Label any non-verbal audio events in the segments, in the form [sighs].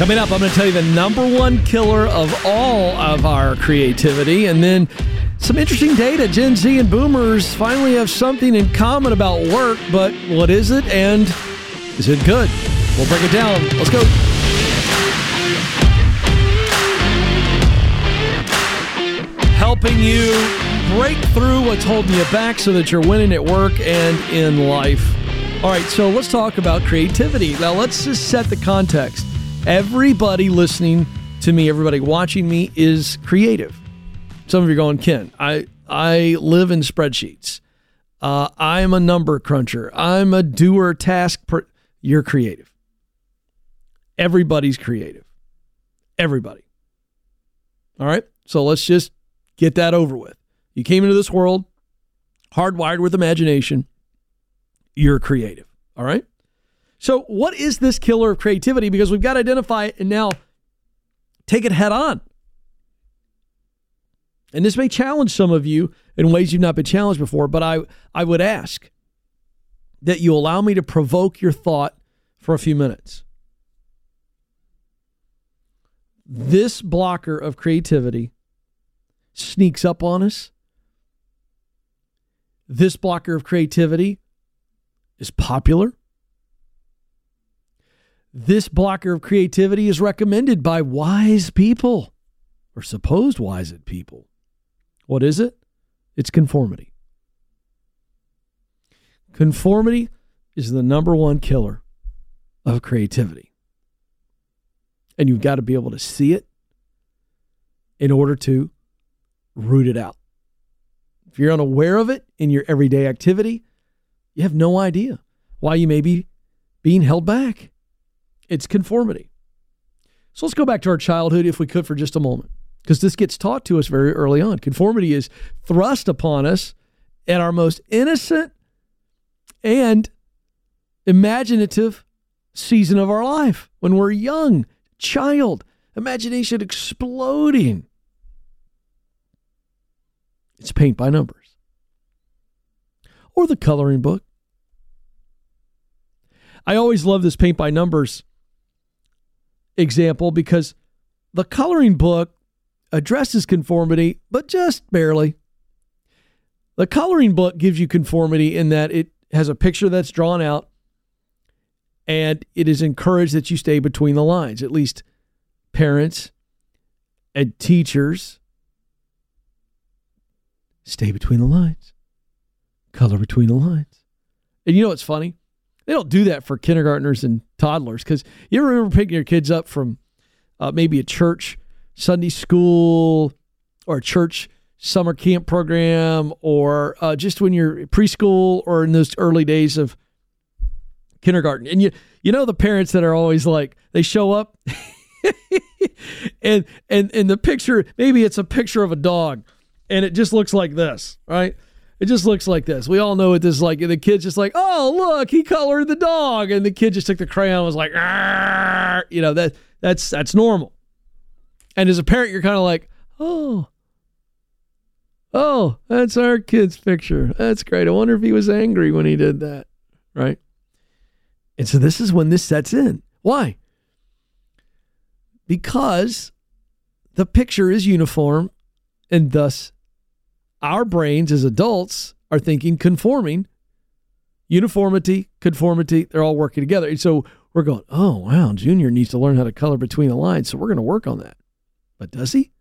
Coming up, I'm going to tell you the number one killer of all of our creativity, and then some interesting data. Gen Z and boomers finally have something in common about work, but what is it and is it good? We'll break it down. Let's go. Helping you break through what's holding you back so that you're winning at work and in life. All right, so let's talk about creativity. Now, let's just set the context. Everybody listening to me, everybody watching me is creative. Some of you are going, Ken, I, I live in spreadsheets. Uh, I'm a number cruncher. I'm a doer task. You're creative. Everybody's creative. Everybody. All right. So let's just get that over with. You came into this world hardwired with imagination. You're creative. All right. So, what is this killer of creativity? Because we've got to identify it and now take it head on. And this may challenge some of you in ways you've not been challenged before, but I, I would ask that you allow me to provoke your thought for a few minutes. This blocker of creativity sneaks up on us. This blocker of creativity is popular. This blocker of creativity is recommended by wise people or supposed wise people. What is it? It's conformity. Conformity is the number one killer of creativity. And you've got to be able to see it in order to root it out. If you're unaware of it in your everyday activity, you have no idea why you may be being held back. It's conformity. So let's go back to our childhood, if we could, for just a moment, because this gets taught to us very early on. Conformity is thrust upon us at our most innocent and imaginative season of our life when we're young, child, imagination exploding. It's paint by numbers or the coloring book. I always love this paint by numbers example because the coloring book addresses conformity, but just barely. The coloring book gives you conformity in that it has a picture that's drawn out and it is encouraged that you stay between the lines. At least parents and teachers stay between the lines, color between the lines. And you know what's funny? They don't do that for kindergartners and toddlers because you ever remember picking your kids up from uh, maybe a church Sunday school or a church summer camp program or uh, just when you're preschool or in those early days of kindergarten. And you you know the parents that are always like they show up [laughs] and and and the picture maybe it's a picture of a dog and it just looks like this, right? It just looks like this. We all know what this is like. The kid's just like, oh, look, he colored the dog. And the kid just took the crayon and was like, you know, that that's that's normal. And as a parent, you're kind of like, oh, oh, that's our kid's picture. That's great. I wonder if he was angry when he did that. Right. And so this is when this sets in. Why? Because the picture is uniform and thus our brains as adults are thinking conforming, uniformity, conformity, they're all working together. And so we're going, oh, wow, Junior needs to learn how to color between the lines. So we're going to work on that. But does he?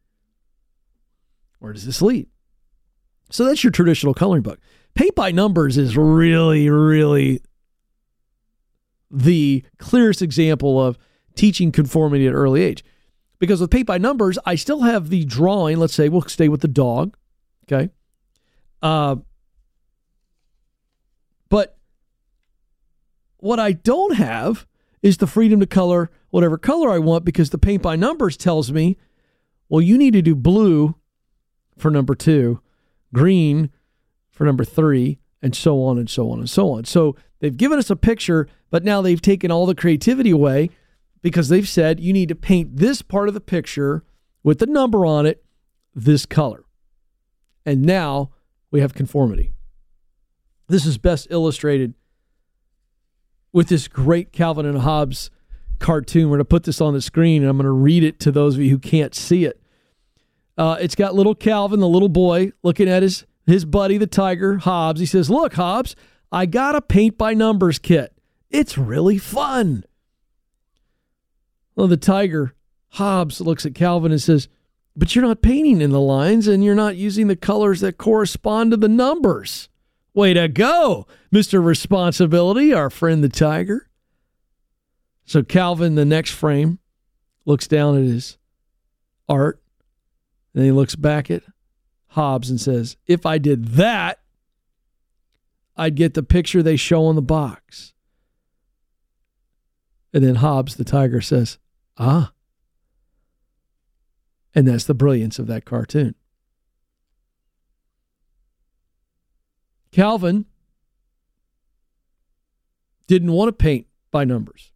Where does this lead? So that's your traditional coloring book. Paint by numbers is really, really the clearest example of teaching conformity at early age. Because with paint by numbers, I still have the drawing. Let's say we'll stay with the dog. Okay. Uh, but what I don't have is the freedom to color whatever color I want because the paint by numbers tells me, well, you need to do blue for number two, green for number three, and so on and so on and so on. So they've given us a picture, but now they've taken all the creativity away because they've said you need to paint this part of the picture with the number on it this color. And now we have conformity. This is best illustrated with this great Calvin and Hobbes cartoon. We're going to put this on the screen and I'm going to read it to those of you who can't see it. Uh, it's got little Calvin, the little boy, looking at his, his buddy, the tiger, Hobbes. He says, Look, Hobbes, I got a paint by numbers kit. It's really fun. Well, the tiger, Hobbes, looks at Calvin and says, But you're not painting in the lines and you're not using the colors that correspond to the numbers. Way to go, Mr. Responsibility, our friend the tiger. So Calvin, the next frame, looks down at his art and he looks back at Hobbes and says, If I did that, I'd get the picture they show on the box. And then Hobbes, the tiger, says, Ah. And that's the brilliance of that cartoon. Calvin didn't want to paint by numbers.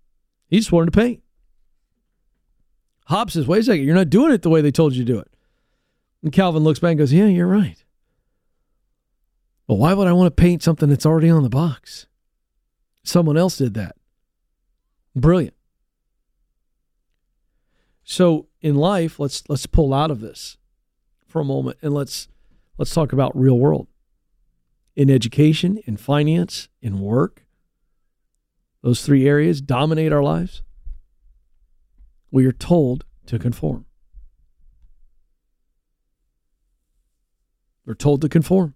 He just wanted to paint. Hobbes says, wait a second, you're not doing it the way they told you to do it. And Calvin looks back and goes, yeah, you're right. But why would I want to paint something that's already on the box? Someone else did that. Brilliant. So in life, let's let's pull out of this for a moment and let's let's talk about real world. In education, in finance, in work, those three areas dominate our lives, we are told to conform. We're told to conform.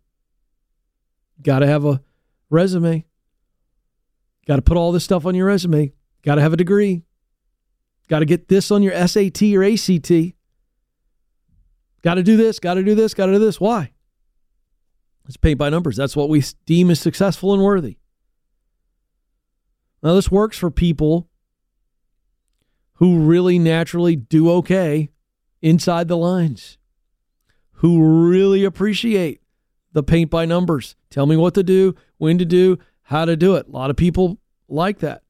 Got to have a resume. Got to put all this stuff on your resume. Got to have a degree. Got to get this on your SAT or ACT. Got to do this, got to do this, got to do this. Why? It's paint by numbers. That's what we deem as successful and worthy. Now, this works for people who really naturally do okay inside the lines, who really appreciate the paint by numbers. Tell me what to do, when to do, how to do it. A lot of people like that.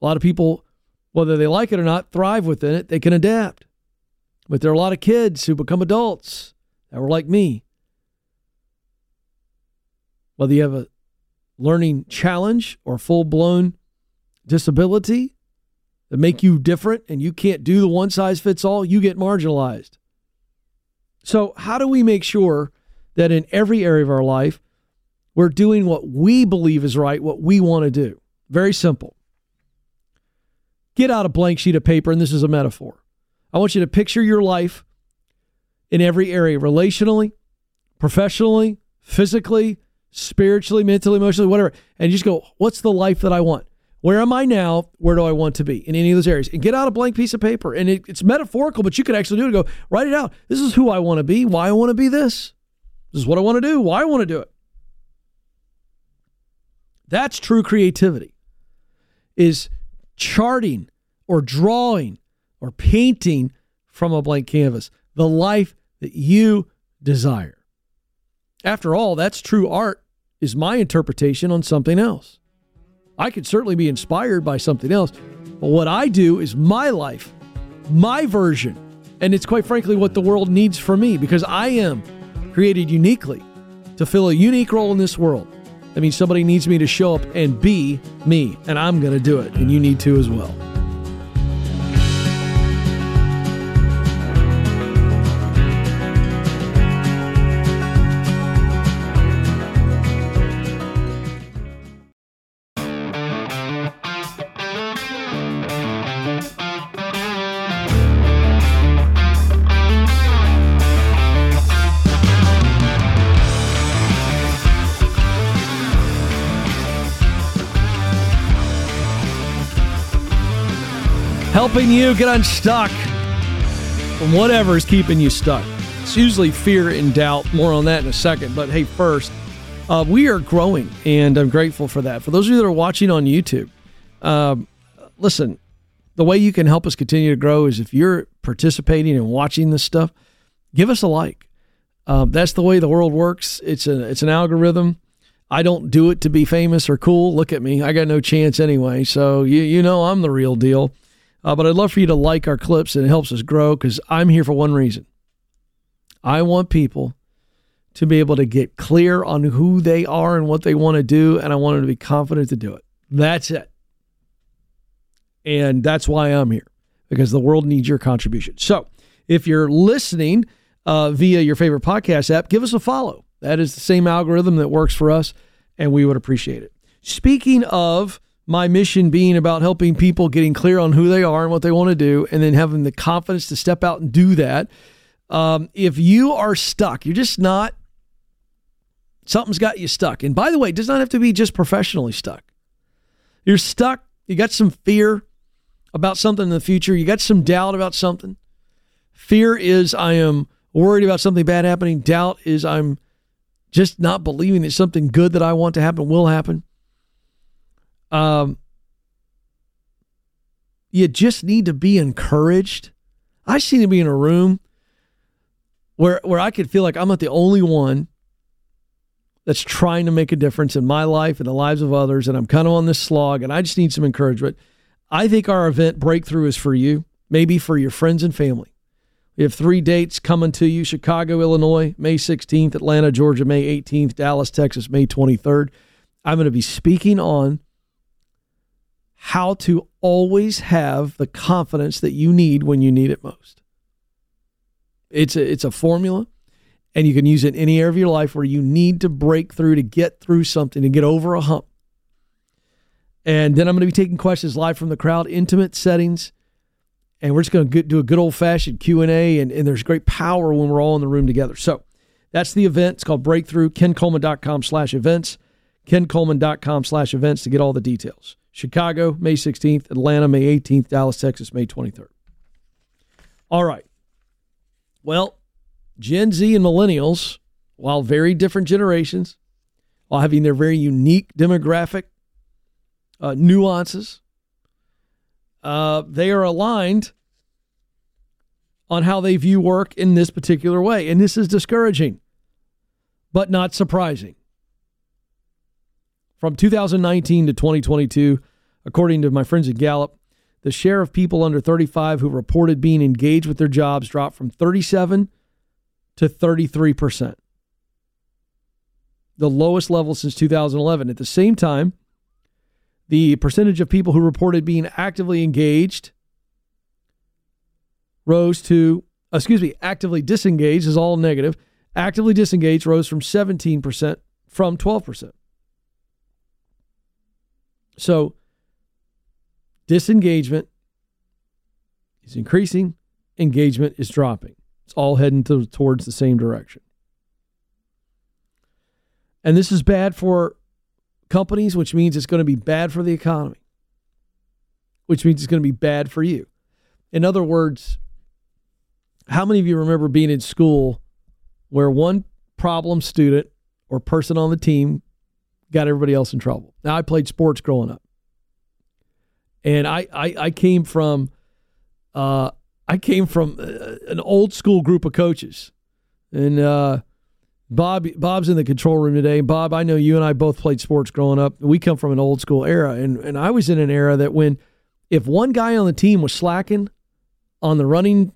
A lot of people, whether they like it or not, thrive within it. They can adapt. But there are a lot of kids who become adults that were like me. Whether you have a learning challenge or full blown disability that make you different and you can't do the one size fits all, you get marginalized. So, how do we make sure that in every area of our life, we're doing what we believe is right, what we want to do? Very simple. Get out a blank sheet of paper, and this is a metaphor. I want you to picture your life in every area relationally, professionally, physically, spiritually, mentally, emotionally, whatever. And you just go, what's the life that I want? Where am I now? Where do I want to be in any of those areas? And get out a blank piece of paper. And it, it's metaphorical, but you could actually do it. Go write it out. This is who I want to be. Why I want to be this. This is what I want to do. Why I want to do it. That's true creativity. Is charting or drawing or painting from a blank canvas the life that you desire. After all, that's true art. Is my interpretation on something else. I could certainly be inspired by something else. But what I do is my life, my version. And it's quite frankly what the world needs from me because I am created uniquely to fill a unique role in this world. That means somebody needs me to show up and be me, and I'm going to do it, and you need to as well. Helping you get unstuck from whatever is keeping you stuck. It's usually fear and doubt. More on that in a second. But hey, first, uh, we are growing, and I'm grateful for that. For those of you that are watching on YouTube, um, listen, the way you can help us continue to grow is if you're participating and watching this stuff, give us a like. Um, that's the way the world works. It's a it's an algorithm. I don't do it to be famous or cool. Look at me. I got no chance anyway. So you you know I'm the real deal. Uh, but I'd love for you to like our clips and it helps us grow because I'm here for one reason. I want people to be able to get clear on who they are and what they want to do, and I want them to be confident to do it. That's it. And that's why I'm here because the world needs your contribution. So if you're listening uh, via your favorite podcast app, give us a follow. That is the same algorithm that works for us, and we would appreciate it. Speaking of my mission being about helping people getting clear on who they are and what they want to do, and then having the confidence to step out and do that. Um, if you are stuck, you're just not, something's got you stuck. And by the way, it does not have to be just professionally stuck. You're stuck, you got some fear about something in the future, you got some doubt about something. Fear is I am worried about something bad happening, doubt is I'm just not believing that something good that I want to happen will happen. Um, you just need to be encouraged. I seem to be in a room where where I could feel like I'm not the only one that's trying to make a difference in my life and the lives of others, and I'm kind of on this slog, and I just need some encouragement. I think our event breakthrough is for you, maybe for your friends and family. We have three dates coming to you Chicago, Illinois, May 16th, Atlanta, Georgia, May 18th, Dallas, Texas, May 23rd. I'm going to be speaking on how to always have the confidence that you need when you need it most. It's a, it's a formula, and you can use it in any area of your life where you need to break through to get through something, to get over a hump. And then I'm going to be taking questions live from the crowd, intimate settings, and we're just going to do a good old fashioned Q and A. And there's great power when we're all in the room together. So that's the event. It's called Breakthrough. KenColeman.com slash events. KenColeman.com slash events to get all the details. Chicago, May 16th, Atlanta, May 18th, Dallas, Texas, May 23rd. All right. Well, Gen Z and millennials, while very different generations, while having their very unique demographic uh, nuances, uh, they are aligned on how they view work in this particular way. And this is discouraging, but not surprising. From 2019 to 2022, according to my friends at Gallup, the share of people under 35 who reported being engaged with their jobs dropped from 37 to 33%. The lowest level since 2011. At the same time, the percentage of people who reported being actively engaged rose to, excuse me, actively disengaged is all negative. Actively disengaged rose from 17% from 12%. So disengagement is increasing, engagement is dropping. It's all heading to, towards the same direction. And this is bad for companies, which means it's going to be bad for the economy, which means it's going to be bad for you. In other words, how many of you remember being in school where one problem student or person on the team got everybody else in trouble. Now, I played sports growing up, and I I, I came from uh, I came from uh, an old school group of coaches, and uh, Bob Bob's in the control room today. Bob, I know you and I both played sports growing up. We come from an old school era, and and I was in an era that when if one guy on the team was slacking on the running,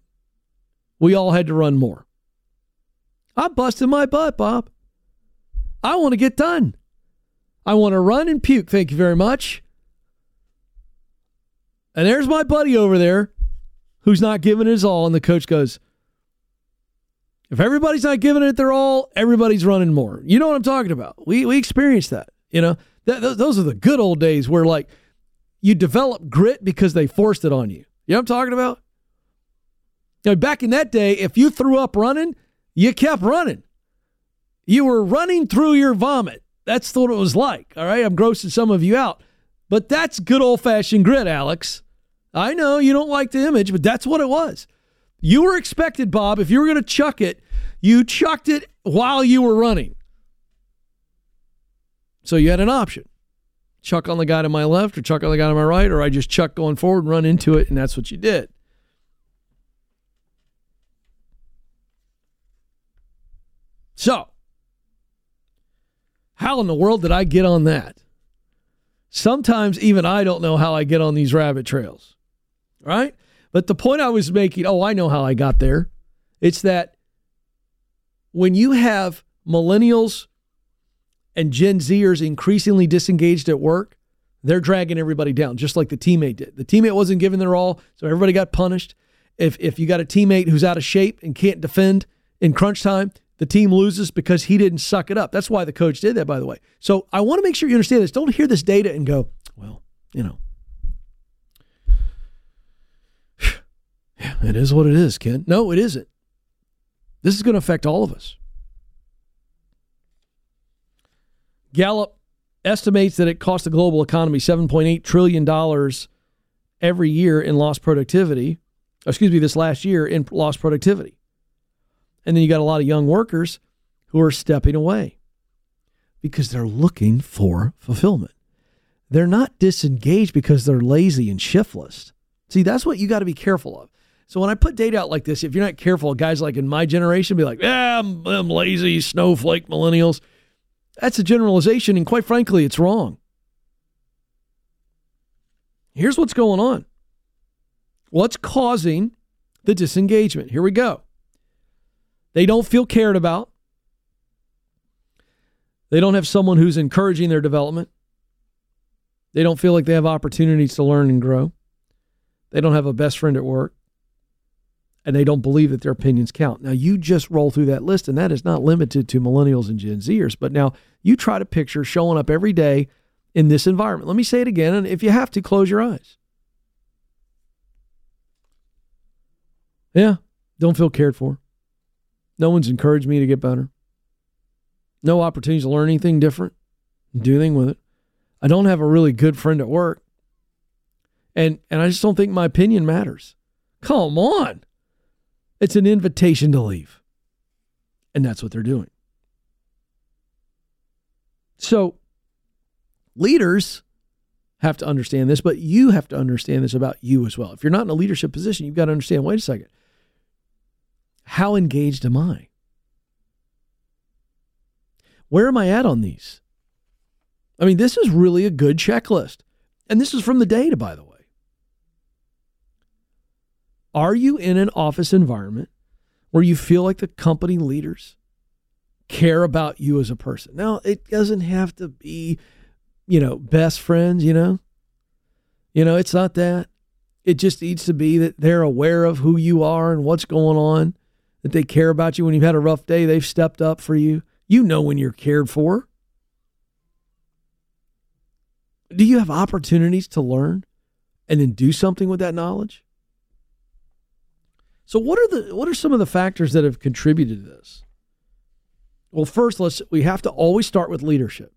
we all had to run more. I busted my butt, Bob. I want to get done. I want to run and puke. Thank you very much. And there's my buddy over there who's not giving his all. And the coach goes, if everybody's not giving it their all, everybody's running more. You know what I'm talking about? We, we experienced that. You know, th- those are the good old days where like you develop grit because they forced it on you. You know what I'm talking about? You know, back in that day, if you threw up running, you kept running. You were running through your vomit. That's what it was like. All right. I'm grossing some of you out. But that's good old fashioned grit, Alex. I know you don't like the image, but that's what it was. You were expected, Bob, if you were going to chuck it, you chucked it while you were running. So you had an option chuck on the guy to my left or chuck on the guy to my right, or I just chuck going forward and run into it, and that's what you did. So, how in the world did I get on that? Sometimes even I don't know how I get on these rabbit trails, right? But the point I was making, oh, I know how I got there. It's that when you have millennials and Gen Zers increasingly disengaged at work, they're dragging everybody down, just like the teammate did. The teammate wasn't giving their all, so everybody got punished. If if you got a teammate who's out of shape and can't defend in crunch time, the team loses because he didn't suck it up. That's why the coach did that, by the way. So I want to make sure you understand this. Don't hear this data and go, well, you know, [sighs] yeah, it is what it is, Ken. No, it isn't. This is going to affect all of us. Gallup estimates that it costs the global economy $7.8 trillion every year in lost productivity. Excuse me, this last year in lost productivity. And then you got a lot of young workers who are stepping away because they're looking for fulfillment. They're not disengaged because they're lazy and shiftless. See, that's what you got to be careful of. So when I put data out like this, if you're not careful, guys like in my generation be like, "Yeah, I'm, I'm lazy, snowflake millennials." That's a generalization, and quite frankly, it's wrong. Here's what's going on. What's causing the disengagement? Here we go. They don't feel cared about. They don't have someone who's encouraging their development. They don't feel like they have opportunities to learn and grow. They don't have a best friend at work. And they don't believe that their opinions count. Now, you just roll through that list, and that is not limited to millennials and Gen Zers. But now you try to picture showing up every day in this environment. Let me say it again. And if you have to, close your eyes. Yeah, don't feel cared for. No one's encouraged me to get better. No opportunities to learn anything different, do anything with it. I don't have a really good friend at work. And and I just don't think my opinion matters. Come on. It's an invitation to leave. And that's what they're doing. So leaders have to understand this, but you have to understand this about you as well. If you're not in a leadership position, you've got to understand wait a second. How engaged am I? Where am I at on these? I mean, this is really a good checklist. And this is from the data, by the way. Are you in an office environment where you feel like the company leaders care about you as a person? Now, it doesn't have to be, you know, best friends, you know? You know, it's not that. It just needs to be that they're aware of who you are and what's going on, that they care about you when you've had a rough day, they've stepped up for you. You know when you're cared for. Do you have opportunities to learn and then do something with that knowledge? So what are the what are some of the factors that have contributed to this? Well, first let's we have to always start with leadership.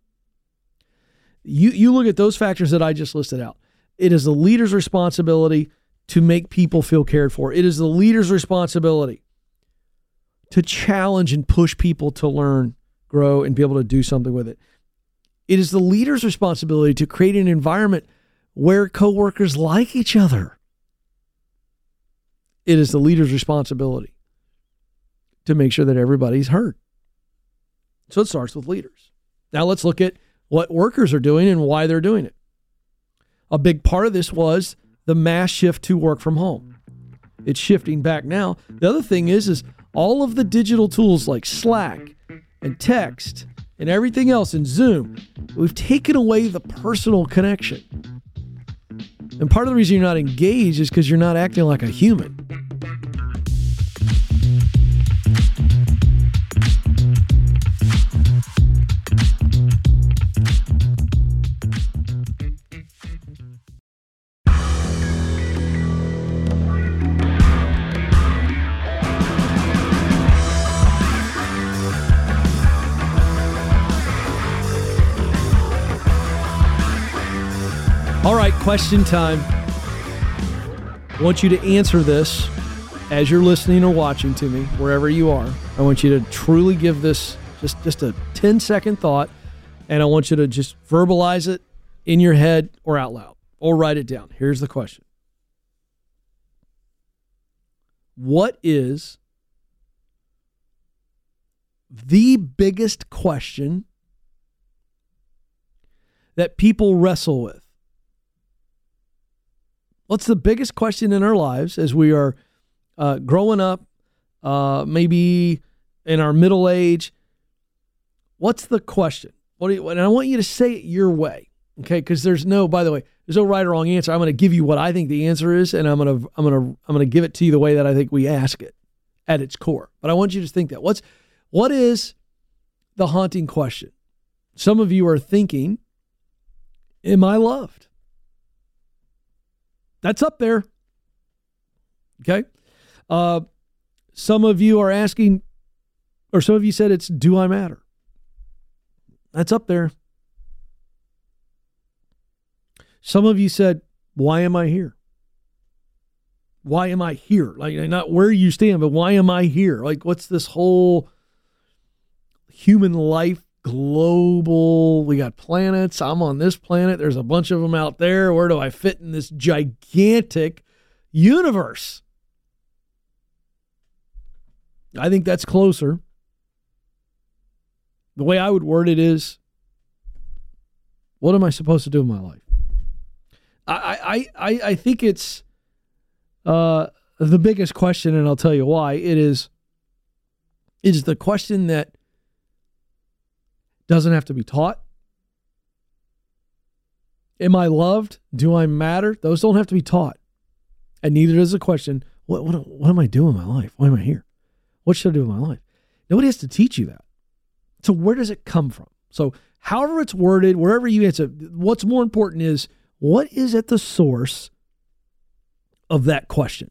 You you look at those factors that I just listed out. It is the leader's responsibility to make people feel cared for. It is the leader's responsibility to challenge and push people to learn, grow, and be able to do something with it. It is the leader's responsibility to create an environment where coworkers like each other. It is the leader's responsibility to make sure that everybody's heard. So it starts with leaders. Now let's look at what workers are doing and why they're doing it. A big part of this was the mass shift to work from home. It's shifting back now. The other thing is is all of the digital tools like Slack and text and everything else in Zoom, we've taken away the personal connection. And part of the reason you're not engaged is because you're not acting like a human. Question time. I want you to answer this as you're listening or watching to me, wherever you are. I want you to truly give this just, just a 10 second thought, and I want you to just verbalize it in your head or out loud or write it down. Here's the question What is the biggest question that people wrestle with? What's the biggest question in our lives as we are uh, growing up, uh, maybe in our middle age? What's the question? What do you, and I want you to say it your way. Okay, because there's no, by the way, there's no right or wrong answer. I'm going to give you what I think the answer is, and I'm going to I'm going to I'm going to give it to you the way that I think we ask it at its core. But I want you to think that what's what is the haunting question? Some of you are thinking, "Am I loved?" That's up there. Okay. Uh, some of you are asking, or some of you said it's, "Do I matter?" That's up there. Some of you said, Why am I here? Why am I here? Like, not where you stand, but why am I here? Like, what's this whole human life global? We got planets. I'm on this planet. There's a bunch of them out there. Where do I fit in this gigantic universe? I think that's closer. The way I would word it is what am I supposed to do in my life? I, I, I, I think it's uh, the biggest question, and I'll tell you why. It is, it is the question that doesn't have to be taught. Am I loved? Do I matter? Those don't have to be taught. And neither does the question, what, what, what am I doing in my life? Why am I here? What should I do in my life? Nobody has to teach you that. So, where does it come from? So, however it's worded, wherever you answer, what's more important is what is at the source of that question?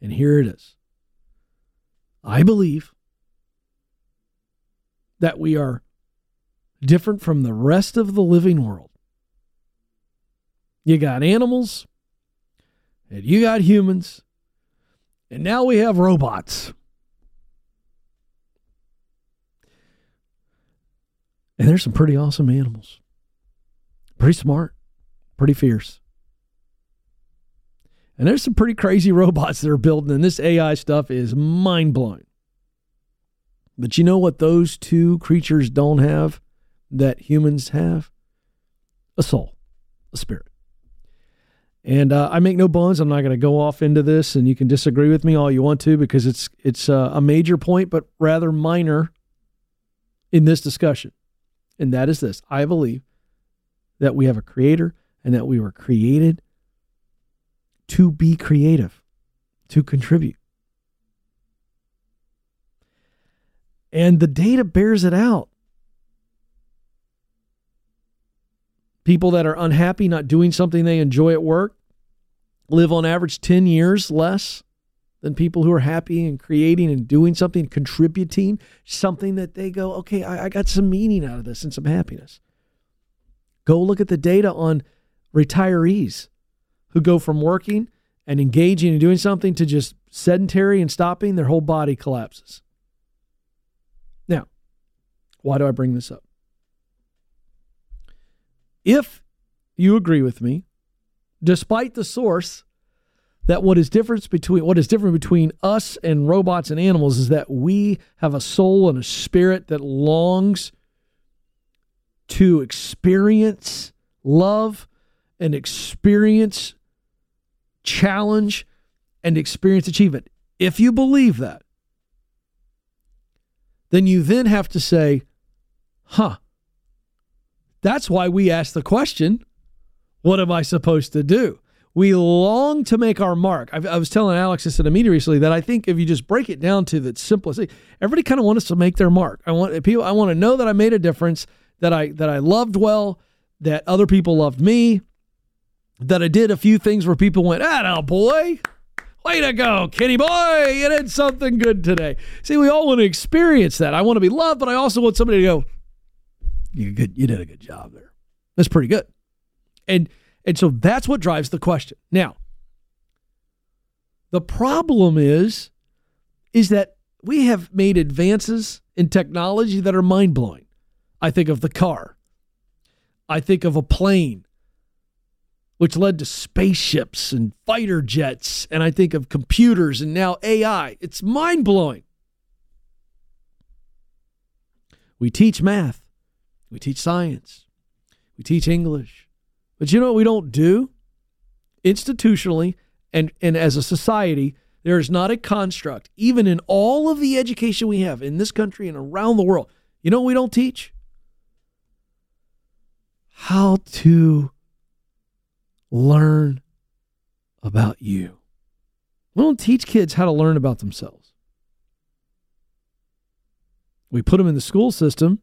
And here it is. I believe that we are different from the rest of the living world. You got animals, and you got humans, and now we have robots. And there's some pretty awesome animals. Pretty smart, pretty fierce. And there's some pretty crazy [laughs] robots that are building, and this AI stuff is mind blowing. But you know what those two creatures don't have that humans have? A soul, a spirit. And uh, I make no bones. I'm not going to go off into this, and you can disagree with me all you want to because it's it's uh, a major point, but rather minor in this discussion. And that is this: I believe that we have a creator and that we were created to be creative, to contribute. And the data bears it out. People that are unhappy, not doing something they enjoy at work, live on average 10 years less than people who are happy and creating and doing something, contributing something that they go, okay, I, I got some meaning out of this and some happiness. Go look at the data on retirees who go from working and engaging and doing something to just sedentary and stopping, their whole body collapses. Why do I bring this up? If you agree with me, despite the source that what is difference between what is different between us and robots and animals is that we have a soul and a spirit that longs to experience love and experience challenge and experience achievement. If you believe that, then you then have to say, huh, that's why we ask the question, what am I supposed to do? We long to make our mark. I, I was telling Alex this at a meeting recently that I think if you just break it down to the simplest, everybody kind of wants to make their mark. I want people. I want to know that I made a difference that I that I loved well, that other people loved me, that I did a few things where people went, "Ah, now boy, way to go, Kenny boy, you did something good today." See, we all want to experience that. I want to be loved, but I also want somebody to go, "You good, you did a good job there. That's pretty good." And and so that's what drives the question. Now, the problem is is that we have made advances in technology that are mind blowing. I think of the car. I think of a plane, which led to spaceships and fighter jets. And I think of computers and now AI. It's mind blowing. We teach math, we teach science, we teach English. But you know what we don't do? Institutionally and, and as a society, there is not a construct, even in all of the education we have in this country and around the world. You know what we don't teach? how to learn about you. We don't teach kids how to learn about themselves. We put them in the school system,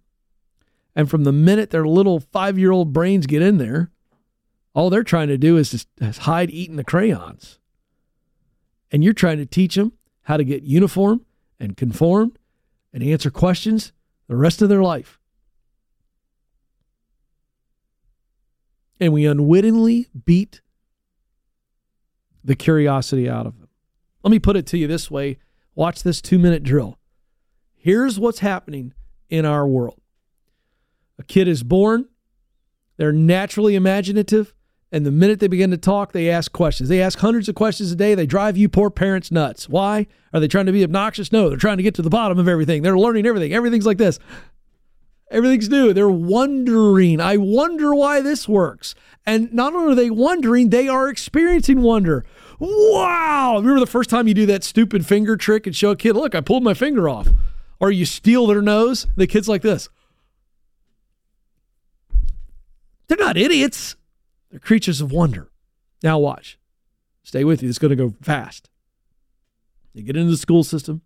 and from the minute their little five year old brains get in there, all they're trying to do is just is hide eating the crayons. And you're trying to teach them how to get uniform and conform and answer questions the rest of their life. And we unwittingly beat the curiosity out of them. Let me put it to you this way watch this two minute drill. Here's what's happening in our world a kid is born, they're naturally imaginative, and the minute they begin to talk, they ask questions. They ask hundreds of questions a day. They drive you poor parents nuts. Why? Are they trying to be obnoxious? No, they're trying to get to the bottom of everything. They're learning everything. Everything's like this. Everything's new. They're wondering. I wonder why this works. And not only are they wondering, they are experiencing wonder. Wow. Remember the first time you do that stupid finger trick and show a kid, look, I pulled my finger off. Or you steal their nose. The kid's like this. They're not idiots. They're creatures of wonder. Now, watch. Stay with you. It's going to go fast. They get into the school system,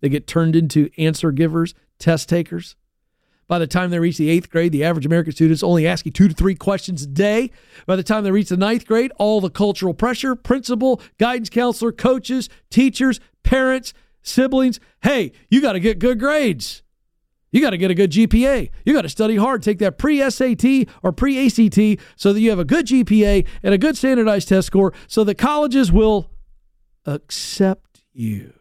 they get turned into answer givers, test takers. By the time they reach the eighth grade, the average American student is only asking two to three questions a day. By the time they reach the ninth grade, all the cultural pressure, principal, guidance counselor, coaches, teachers, parents, siblings hey, you got to get good grades. You got to get a good GPA. You got to study hard, take that pre SAT or pre ACT so that you have a good GPA and a good standardized test score so that colleges will accept you.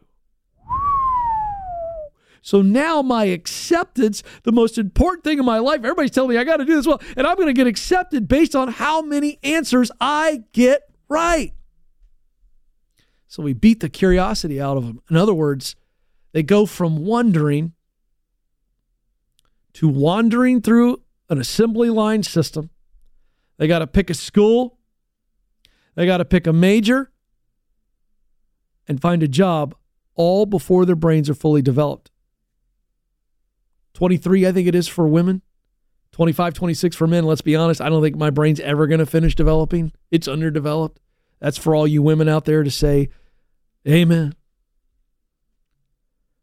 So now my acceptance, the most important thing in my life, everybody's telling me I got to do this well, and I'm going to get accepted based on how many answers I get right. So we beat the curiosity out of them. In other words, they go from wondering to wandering through an assembly line system. They got to pick a school, they got to pick a major, and find a job all before their brains are fully developed. 23, I think it is for women. 25, 26 for men. Let's be honest, I don't think my brain's ever going to finish developing. It's underdeveloped. That's for all you women out there to say, Amen.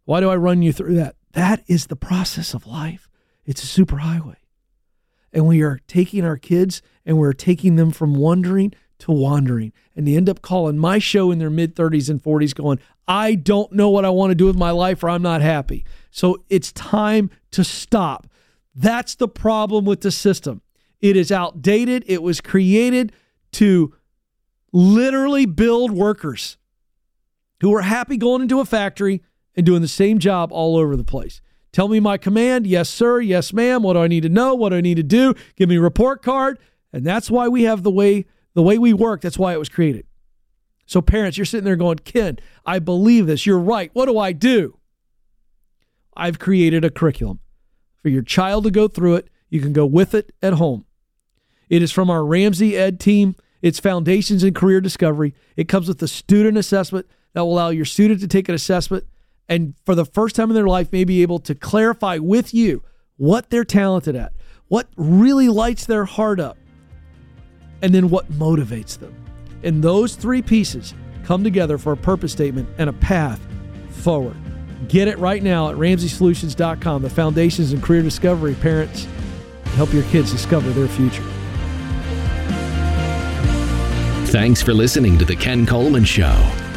Why do I run you through that? That is the process of life. It's a superhighway. And we are taking our kids and we're taking them from wondering to wandering. And they end up calling my show in their mid 30s and 40s, going, I don't know what I want to do with my life or I'm not happy. So it's time to stop. That's the problem with the system. It is outdated. It was created to literally build workers who are happy going into a factory and doing the same job all over the place. Tell me my command. Yes, sir. Yes, ma'am. What do I need to know? What do I need to do? Give me a report card. And that's why we have the way the way we work. That's why it was created. So parents, you're sitting there going, "Ken, I believe this. You're right. What do I do?" I've created a curriculum for your child to go through it. You can go with it at home. It is from our Ramsey Ed team. It's Foundations in Career Discovery. It comes with a student assessment that will allow your student to take an assessment and for the first time in their life, may be able to clarify with you what they're talented at, what really lights their heart up, and then what motivates them. And those three pieces come together for a purpose statement and a path forward. Get it right now at RamseySolutions.com, the foundations and career discovery, parents. Help your kids discover their future. Thanks for listening to The Ken Coleman Show.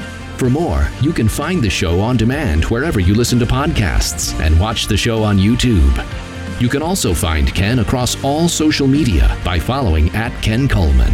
For more, you can find the show on demand wherever you listen to podcasts and watch the show on YouTube. You can also find Ken across all social media by following at Ken Coleman.